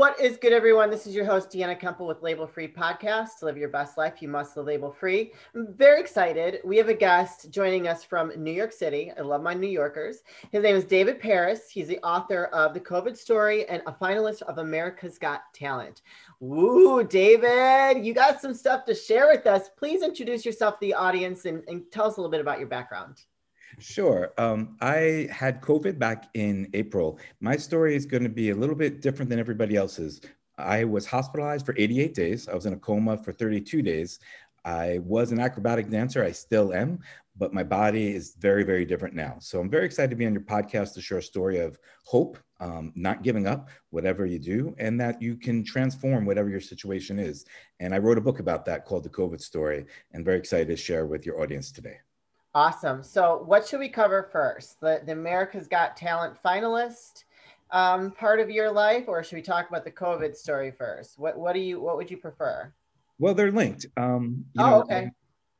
What is good, everyone? This is your host, Deanna Kemple with Label Free Podcast. To live your best life, you must live label free. I'm very excited. We have a guest joining us from New York City. I love my New Yorkers. His name is David Paris. He's the author of The COVID Story and a finalist of America's Got Talent. Woo, David, you got some stuff to share with us. Please introduce yourself to the audience and, and tell us a little bit about your background. Sure. Um, I had COVID back in April. My story is going to be a little bit different than everybody else's. I was hospitalized for 88 days. I was in a coma for 32 days. I was an acrobatic dancer. I still am, but my body is very, very different now. So I'm very excited to be on your podcast to share a story of hope, um, not giving up, whatever you do, and that you can transform whatever your situation is. And I wrote a book about that called The COVID Story, and very excited to share with your audience today. Awesome. So, what should we cover first? The, the America's Got Talent finalist um, part of your life, or should we talk about the COVID story first? What What do you What would you prefer? Well, they're linked. Um, oh, know, okay. Um,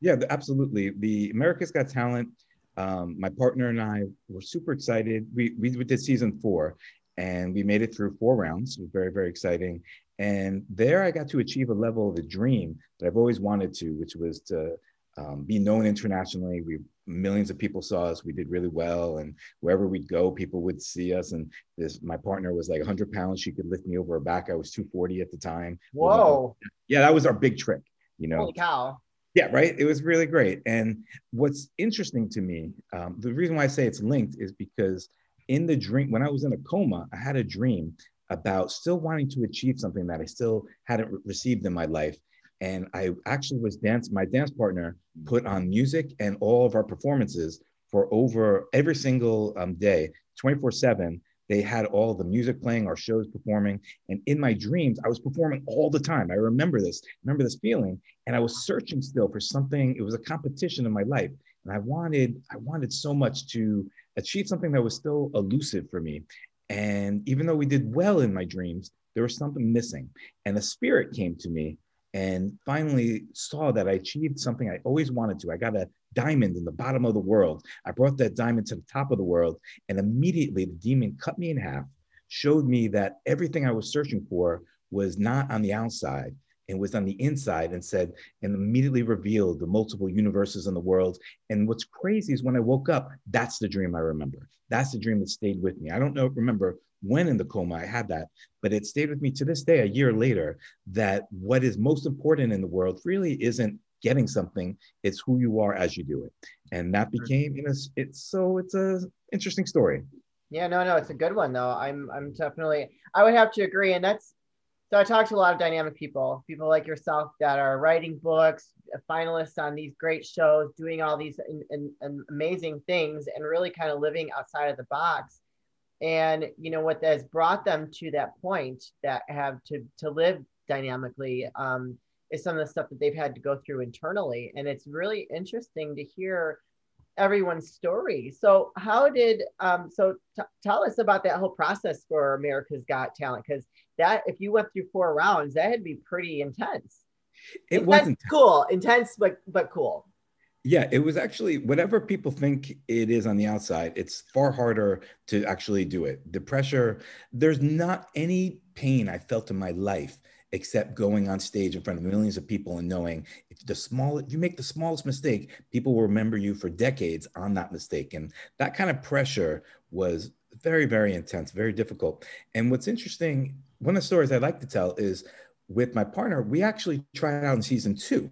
yeah, absolutely. The America's Got Talent. Um, my partner and I were super excited. We we did season four, and we made it through four rounds. It was very very exciting. And there, I got to achieve a level of a dream that I've always wanted to, which was to um, be known internationally. We millions of people saw us. We did really well, and wherever we'd go, people would see us. And this, my partner was like 100 pounds. She could lift me over her back. I was 240 at the time. Whoa! Yeah, that was our big trick. You know. Holy cow! Yeah, right. It was really great. And what's interesting to me, um, the reason why I say it's linked is because in the dream, when I was in a coma, I had a dream about still wanting to achieve something that I still hadn't re- received in my life and I actually was dance. My dance partner put on music and all of our performances for over every single um, day, 24 seven. They had all the music playing, our shows performing, and in my dreams, I was performing all the time. I remember this, remember this feeling, and I was searching still for something. It was a competition in my life, and I wanted, I wanted so much to achieve something that was still elusive for me. And even though we did well in my dreams, there was something missing. And a spirit came to me and finally saw that I achieved something I always wanted to. I got a diamond in the bottom of the world. I brought that diamond to the top of the world, and immediately the demon cut me in half, showed me that everything I was searching for was not on the outside and was on the inside and said, and immediately revealed the multiple universes in the world. And what's crazy is when I woke up, that's the dream I remember. That's the dream that stayed with me. I don't know, remember when in the coma I had that, but it stayed with me to this day, a year later, that what is most important in the world really isn't getting something, it's who you are as you do it. And that mm-hmm. became, you know, it's so it's a interesting story. Yeah, no, no, it's a good one though. I'm I'm definitely I would have to agree. And that's so I talked to a lot of dynamic people, people like yourself that are writing books, finalists on these great shows, doing all these in, in, in amazing things, and really kind of living outside of the box and you know what has brought them to that point that have to to live dynamically um, is some of the stuff that they've had to go through internally. And it's really interesting to hear everyone's story. So how did um, so t- tell us about that whole process for america's got talent because that if you went through four rounds that had to be pretty intense. It wasn't cool intense but but cool yeah, it was actually whatever people think it is on the outside, it's far harder to actually do it. The pressure, there's not any pain I felt in my life except going on stage in front of millions of people and knowing if the small if you make the smallest mistake, people will remember you for decades on that mistake. And that kind of pressure was very, very intense, very difficult. And what's interesting, one of the stories I like to tell is with my partner, we actually tried out in season two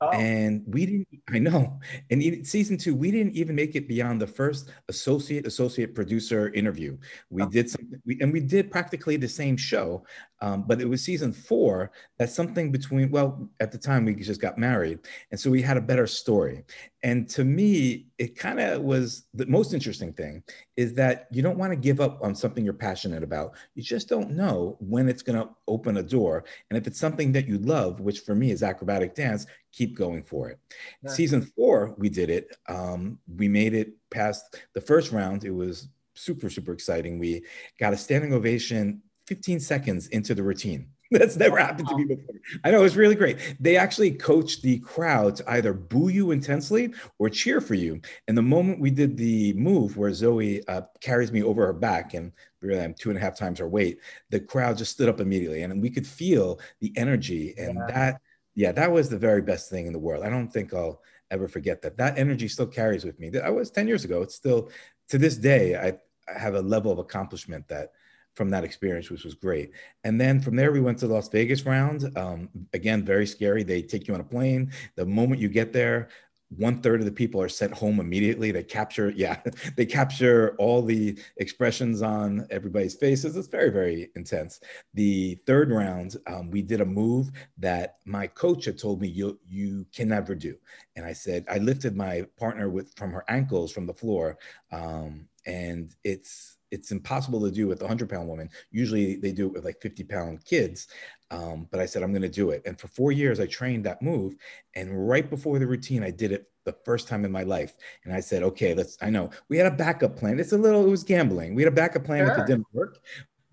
Oh. And we didn't, I know. And in season two, we didn't even make it beyond the first associate, associate producer interview. We oh. did something, we, and we did practically the same show, um, but it was season four that's something between, well, at the time we just got married. And so we had a better story. And to me, it kind of was the most interesting thing is that you don't want to give up on something you're passionate about. You just don't know when it's going to open a door. And if it's something that you love, which for me is acrobatic dance, keep going for it. Yeah. Season four, we did it. Um, we made it past the first round. It was super, super exciting. We got a standing ovation 15 seconds into the routine. That's never happened to me before. I know it's really great. They actually coach the crowd to either boo you intensely or cheer for you. And the moment we did the move where Zoe uh, carries me over her back, and really I'm two and a half times her weight, the crowd just stood up immediately, and we could feel the energy. And yeah. that, yeah, that was the very best thing in the world. I don't think I'll ever forget that. That energy still carries with me. That I was 10 years ago. It's still to this day. I, I have a level of accomplishment that from that experience, which was great. And then from there, we went to the Las Vegas round. Um, again, very scary. They take you on a plane. The moment you get there, one third of the people are sent home immediately. They capture, yeah, they capture all the expressions on everybody's faces. It's very, very intense. The third round, um, we did a move that my coach had told me you you can never do, and I said I lifted my partner with from her ankles from the floor, um, and it's it's impossible to do with a 100 pound woman. Usually they do it with like 50 pound kids. Um, but I said, I'm going to do it. And for four years, I trained that move. And right before the routine, I did it the first time in my life. And I said, okay, let's, I know we had a backup plan. It's a little, it was gambling. We had a backup plan sure. if it didn't work.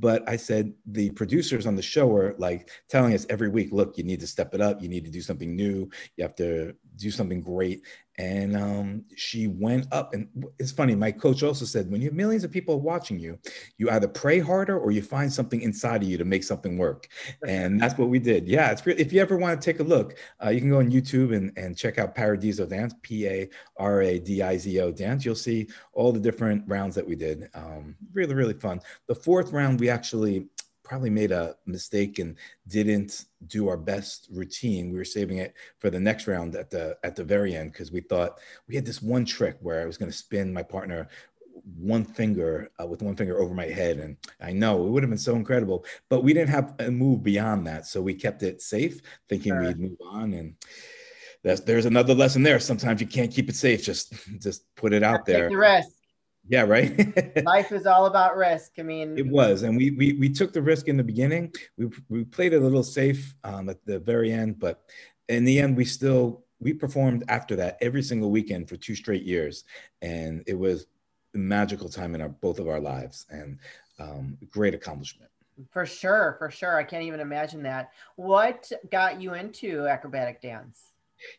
But I said, the producers on the show were like telling us every week, look, you need to step it up. You need to do something new. You have to do something great and um, she went up and it's funny my coach also said when you have millions of people watching you you either pray harder or you find something inside of you to make something work. And that's what we did. Yeah it's if you ever want to take a look uh, you can go on youtube and, and check out paradizo dance p-a-r-a-d-i-z-o dance. You'll see all the different rounds that we did. Um, really really fun. The fourth round we actually probably made a mistake and didn't do our best routine. We were saving it for the next round at the at the very end because we thought we had this one trick where I was going to spin my partner one finger uh, with one finger over my head. And i know it would have been so incredible but we didn't have a move beyond that. So we kept it safe thinking sure. we'd move on. And that's there's another lesson there. Sometimes you can't keep it safe. Just just put it out there. the rest yeah, right. Life is all about risk. I mean, it was, and we we we took the risk in the beginning. We we played a little safe um, at the very end, but in the end, we still we performed after that every single weekend for two straight years, and it was a magical time in our both of our lives, and um, great accomplishment. For sure, for sure. I can't even imagine that. What got you into acrobatic dance?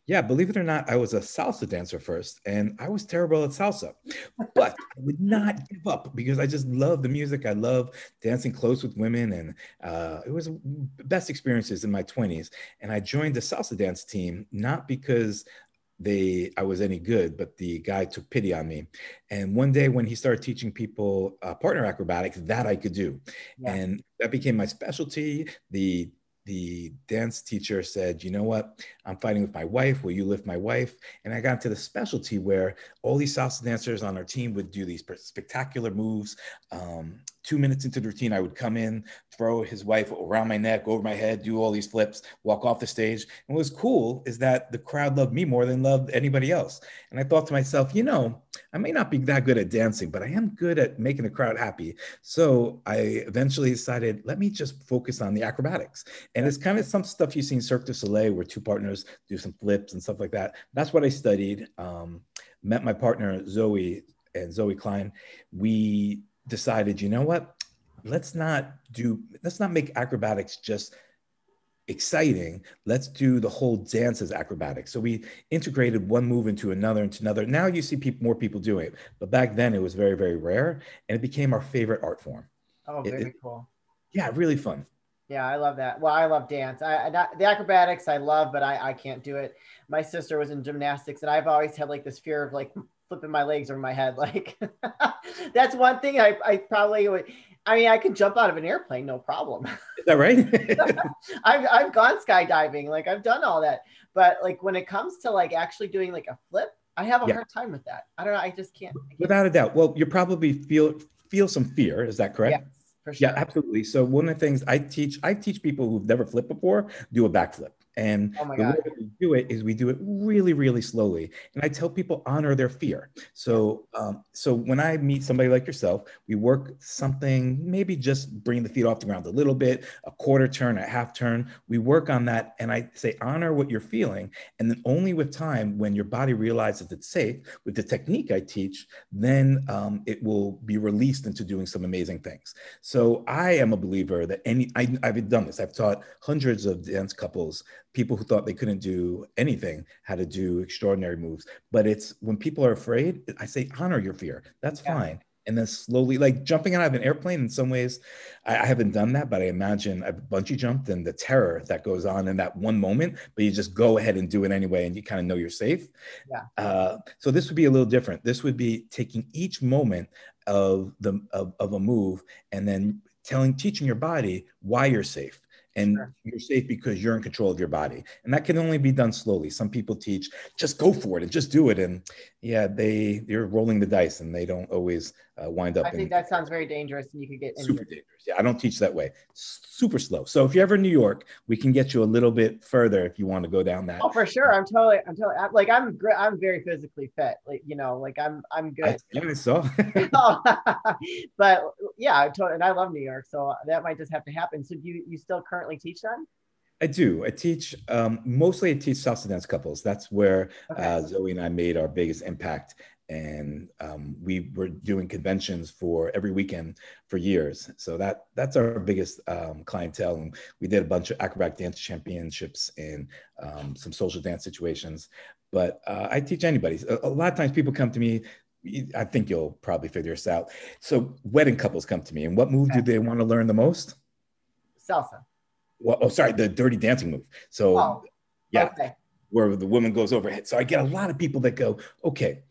Yeah, believe it or not, I was a salsa dancer first, and I was terrible at salsa, but I would not give up because I just love the music. I love dancing close with women, and uh, it was the best experiences in my 20s. And I joined the salsa dance team not because they I was any good, but the guy took pity on me. And one day when he started teaching people uh, partner acrobatics, that I could do, yeah. and that became my specialty. The the dance teacher said, You know what? I'm fighting with my wife. Will you lift my wife? And I got into the specialty where all these salsa dancers on our team would do these spectacular moves. Um, two minutes into the routine, I would come in, throw his wife around my neck, over my head, do all these flips, walk off the stage. And what was cool is that the crowd loved me more than loved anybody else. And I thought to myself, you know, I may not be that good at dancing, but I am good at making the crowd happy. So I eventually decided, let me just focus on the acrobatics. And it's kind of some stuff you see in Cirque du Soleil where two partners do some flips and stuff like that. That's what I studied. Um, met my partner, Zoe, and Zoe Klein. We decided, you know what? Let's not do, let's not make acrobatics just exciting. Let's do the whole dance as acrobatics. So we integrated one move into another, into another. Now you see people, more people doing it, but back then it was very, very rare, and it became our favorite art form. Oh, very it, cool. Yeah, really fun. Yeah, I love that. Well, I love dance. I, I the acrobatics I love, but I I can't do it. My sister was in gymnastics, and I've always had like this fear of like flipping my legs over my head. Like that's one thing I, I probably would. I mean, I could jump out of an airplane, no problem. Is that right? I've, I've gone skydiving, like I've done all that. But like when it comes to like actually doing like a flip, I have a yeah. hard time with that. I don't know. I just can't, I can't. Without a doubt. Well, you probably feel feel some fear. Is that correct? Yes, sure. Yeah, absolutely. So one of the things I teach, I teach people who've never flipped before do a backflip And oh the way we do it is we do it really, really slowly. And I tell people honor their fear. So, um, so when I meet somebody like yourself, we work something, maybe just bring the feet off the ground a little bit, a quarter turn, a half turn. We work on that. And I say, honor what you're feeling. And then only with time, when your body realizes it's safe, with the technique I teach, then um, it will be released into doing some amazing things. So I am a believer that any, I, I've done this. I've taught hundreds of dance couples, people who thought they couldn't do anything, how to do extraordinary moves. But it's when people are afraid, I say, honor your fear. That's yeah. fine and then slowly like jumping out of an airplane in some ways I, I, haven't done that but i imagine i've bungee jumped and the terror that goes on in that one moment but you just go ahead and do it anyway and you kind of know you're safe yeah uh, so this would be a little different this would be taking each moment of the of, of a move and then telling teaching your body why you're safe and sure. you're safe because you're in control of your body. And that can only be done slowly. Some people teach just go for it and just do it. And yeah they they're rolling the dice and they don't always uh, wind up i think that sounds very dangerous and you could get super dangerous. Yeah i don't teach that way. Super slow. So if you're ever in new york we can get you a little bit further if you want to go down that oh for sure. I'm totally i'm totally like i'm i'm very physically fit like you know like i'm i'm good. I, yeah i saw but yeah I totally, and i love new york so that might just have to happen. So do you you still currently teach then I do. I teach um, mostly. I teach salsa dance couples. That's where okay. uh, Zoe and I made our biggest impact, and um, we were doing conventions for every weekend for years. So that that's our biggest um, clientele, and we did a bunch of acrobatic dance championships and um, some social dance situations. But uh, I teach anybody. A, a lot of times, people come to me I think you'll probably figure this out. So wedding couples come to me, and what move do they want to learn the most? Salsa well, oh, sorry, the dirty dancing move. So, oh, yeah, okay. where the woman goes overhead. So I get a lot of people that go, okay,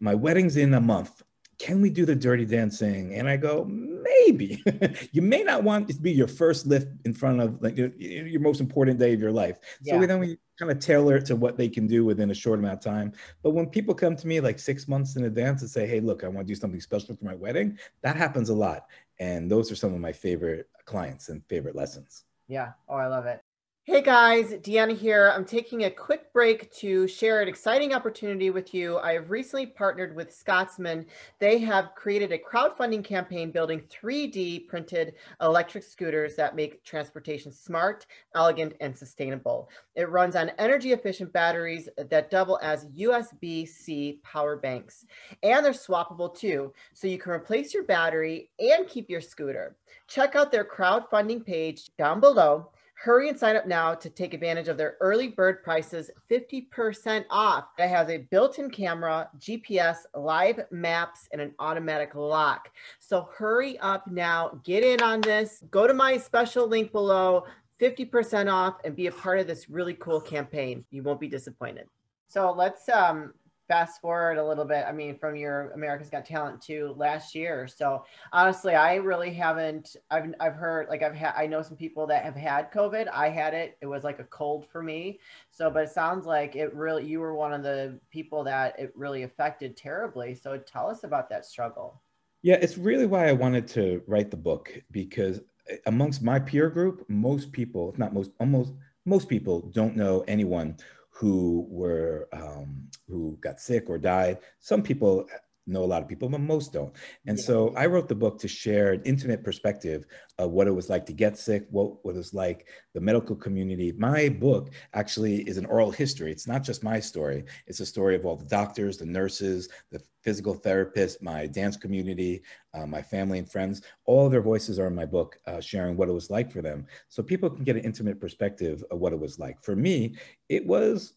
my wedding's in a month. Can we do the dirty dancing? And I go, maybe. you may not want it to be your first lift in front of like your, your most important day of your life. Yeah. So then we kind of tailor it to what they can do within a short amount of time. But when people come to me like six months in advance and say, hey, look, I want to do something special for my wedding, that happens a lot. And those are some of my favorite clients and favorite lessons. Yeah. Oh, I love it. Hey guys, Deanna here. I'm taking a quick break to share an exciting opportunity with you. I have recently partnered with Scotsman. They have created a crowdfunding campaign building 3D printed electric scooters that make transportation smart, elegant, and sustainable. It runs on energy efficient batteries that double as USB C power banks. And they're swappable too, so you can replace your battery and keep your scooter. Check out their crowdfunding page down below Hurry and sign up now to take advantage of their early bird prices 50% off. It has a built in camera, GPS, live maps, and an automatic lock. So hurry up now, get in on this. Go to my special link below, 50% off, and be a part of this really cool campaign. You won't be disappointed. So let's um, fast forward a little bit, I mean, from your America's Got Talent to last year. So honestly, I really haven't. I've I've heard like I've had. I know some people that have had COVID. I had it. It was like a cold for me. So, but it sounds like it really. You were one of the people that it really affected terribly. So tell us about that struggle. Yeah, it's really why I wanted to write the book because eh, amongst my peer group, most people, if not most, almost most people, don't know anyone who were um, who got sick or died. Some people know a lot of people, but most don't. And yeah. so I wrote the book to share an intimate perspective of what it was like to get sick, what, what it was like, the medical community. My book actually is an oral history. It's not just my story, it's a story of all the doctors, the nurses, the physical therapists, my dance community, uh, my family and friends. All their voices are in my book, uh, sharing what it was like for them. So people can get an intimate perspective of what it was like. For me, it was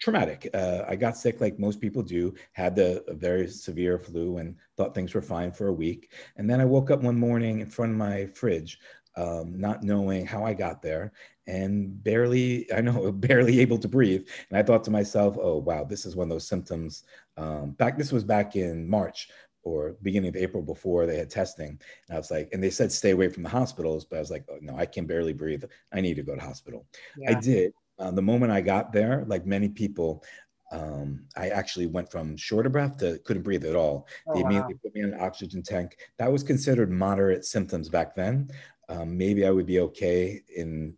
traumatic. Uh, I got sick like most people do, had the very severe flu and thought things were fine for a week. And then I woke up one morning in front of my fridge, um, not knowing how I got there and barely, I know, barely able to breathe. And I thought to myself, oh, wow, this is one of those symptoms. Um, back, this was back in March or beginning of April before they had testing. And I was like, and they said stay away from the hospitals, but I was like, oh, no, I can barely breathe. I need to go to hospital. Yeah. I did. Uh, the moment I got there, like many people, um, I actually went from short of breath to couldn't breathe at all. Oh, they immediately wow. put me in an oxygen tank. That was considered moderate symptoms back then. Um, maybe I would be okay in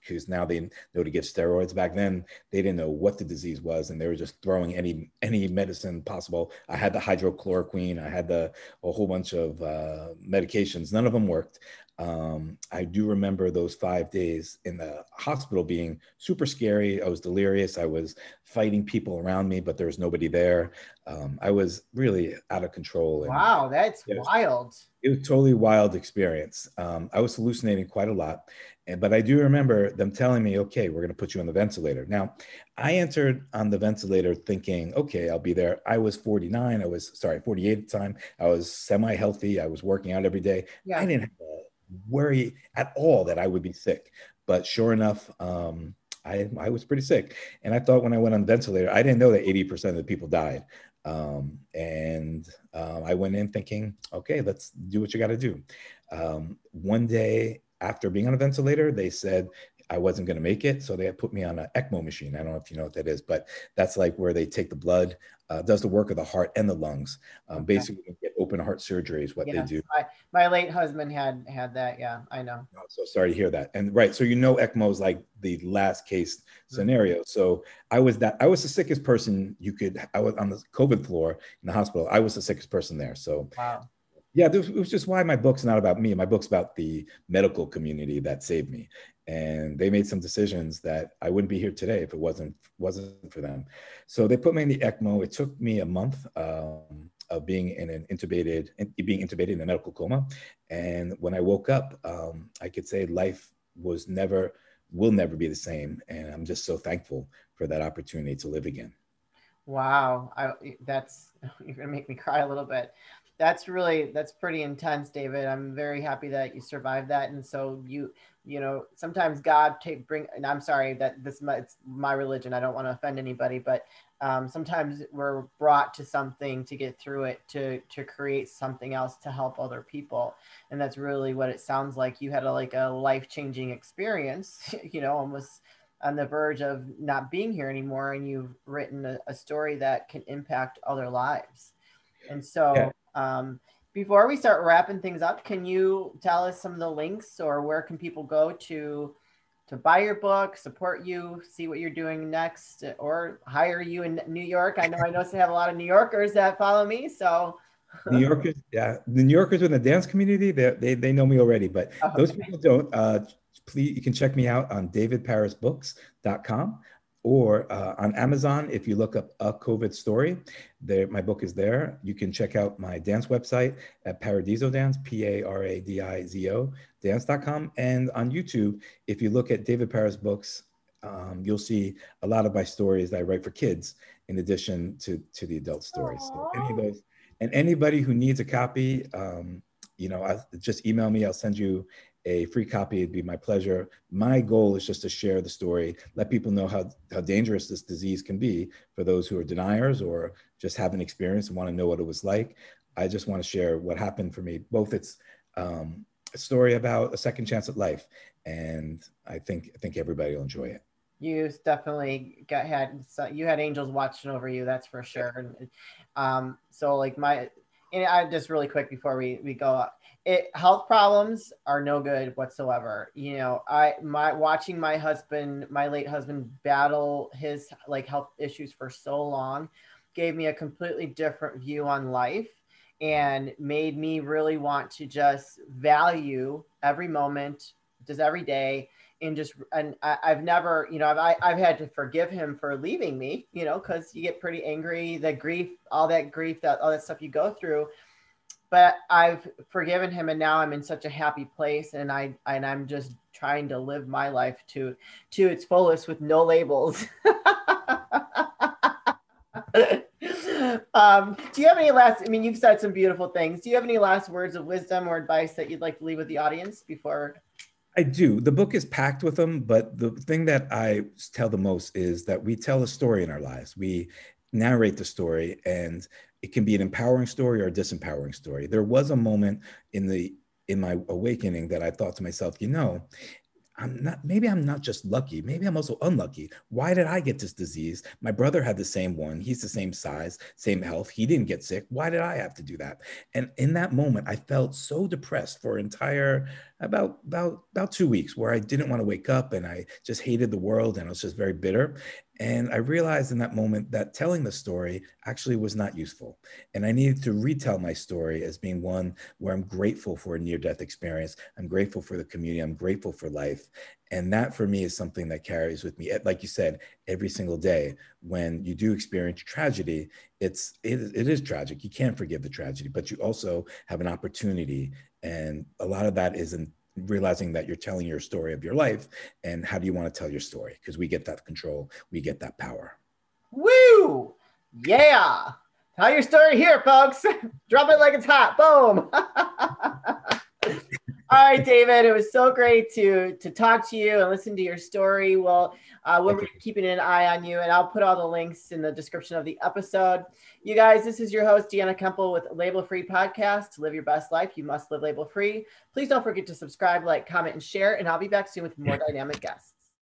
because now they know to give steroids. Back then, they didn't know what the disease was, and they were just throwing any any medicine possible. I had the hydrochloroquine, I had the a whole bunch of uh, medications. None of them worked. Um, I do remember those five days in the hospital being super scary. I was delirious. I was fighting people around me, but there was nobody there. Um, I was really out of control. And wow, that's it was, wild. It was totally wild experience. Um, I was hallucinating quite a lot, and but I do remember them telling me, "Okay, we're going to put you on the ventilator." Now, I entered on the ventilator thinking, "Okay, I'll be there." I was 49. I was sorry, 48 at the time. I was semi-healthy. I was working out every day. Yeah. I didn't have worry at all that I would be sick. But sure enough, um, I, I was pretty sick. And I thought when I went on the ventilator, I didn't know that 80% of the people died. Um, and uh, I went in thinking, okay, let's do what you got to do. Um, one day after being on a ventilator, they said I wasn't going to make it. So they put me on an ECMO machine. I don't know if you know what that is, but that's like where they take the blood, uh, does the work of the heart and the lungs. Um, okay. Basically, get open heart surgery is what yes. they do. My, my, late husband had had that. Yeah, I know. Oh, so sorry to hear that. And right, so you know ECMO is like the last case mm-hmm. scenario. So I was that I was the sickest person you could. I was on the COVID floor in the hospital. I was the sickest person there. So wow yeah, it was just why my book's not about me. My book's about the medical community that saved me, and they made some decisions that I wouldn't be here today if it wasn't wasn't for them. So they put me in the ECMO. It took me a month um, of being in an intubated, being intubated in a medical coma, and when I woke up, um, I could say life was never, will never be the same, and I'm just so thankful for that opportunity to live again. Wow, I, that's you're gonna make me cry a little bit that's really that's pretty intense david. I'm very happy that you survived that. And so you you know sometimes god take bring and i'm sorry that this it's my religion. I don't want to offend anybody but um, sometimes we're brought to something to get through it to to create something else to help other people. And that's really what it sounds like. You had a like a life-changing experience you know almost on the verge of not being here anymore. And you've written a, a story that can impact other lives. And so yeah um, before we start wrapping things up, can you tell us some of the links or where can people go to to buy your book, support you, see what you're doing next, or hire you in New York? I know I know I have a lot of New Yorkers that follow me, so. New Yorkers, yeah, the New Yorkers in the dance community, they they, they know me already, but oh, those people don't. Uh, please, you can check me out on davidparisbooks.com or uh, on Amazon, if you look up a COVID story, there my book is there. You can check out my dance website at Paradizo Dance, P-A-R-A-D-I-Z-O, dance.com. And on YouTube, if you look at David Paris books, um, you'll see a lot of my stories that I write for kids in addition to, to the adult stories. So any of those, and anybody who needs a copy, um, you know, I, just email me. I'll send you a free copy, it'd be my pleasure. My goal is just to share the story, let people know how, how dangerous this disease can be for those who are deniers or just haven't experienced and want to know what it was like. I just want to share what happened for me. Both it's um, a story about a second chance at life, and I think I think everybody will enjoy it. You definitely got had you had angels watching over you, that's for sure. And um, so like my, and I just really quick before we we go it health problems are no good whatsoever. You know i my watching my husband my late husband battle his like health issues for so long gave me a completely different view on life and made me really want to just value every moment just every day and just and I, have never you know I've, I've had to forgive him for leaving me you know because you get pretty angry the grief all that grief that all that stuff you go through but I've forgiven him and now I'm in such a happy place and I and I'm just trying to live my life to to its fullest with no labels. um, do you have any last I mean you've said some beautiful things. Do you have any last words of wisdom or advice that you'd like to leave with the audience before I do. The book is packed with them, but the thing that I tell the most is that we tell a story in our lives. We narrate the story and it can be an empowering story or a disempowering story. There was a moment in the in my awakening that I thought to myself, you know, I'm not maybe I'm not just lucky, maybe I'm also unlucky. Why did I get this disease? My brother had the same one. He's the same size, same health. He didn't get sick. Why did I have to do that? And in that moment, I felt so depressed for entire about about about two weeks where I didn't want to wake up and I just hated the world and I was just very bitter. And I realized in that moment that telling the story actually was not useful. And I needed to retell my story as being one where I'm grateful for a near death experience. I'm grateful for the community. I'm grateful for life. And that for me is something that carries with me, eh, like you said, every single day. When you do experience tragedy, it's, it, it is tragic. You can't forgive the tragedy, but you also have an opportunity. And a lot of that isn't realizing that you're telling your story of your life. And how do you want to tell your story? Because we get that control. We get that power. Woo! Yeah! Tell your story here folks. Drop it like it's hot. Boom all right david it was so great to to talk to you and listen to your story well uh, we'll be keeping an eye on you and i'll put all the links in the description of the episode you guys, this is your host, Deanna Kemple with Label Free Podcast. To live your best life, you must live label free. Please don't forget to subscribe, like, comment, and share. And I'll be back soon with more dynamic guests.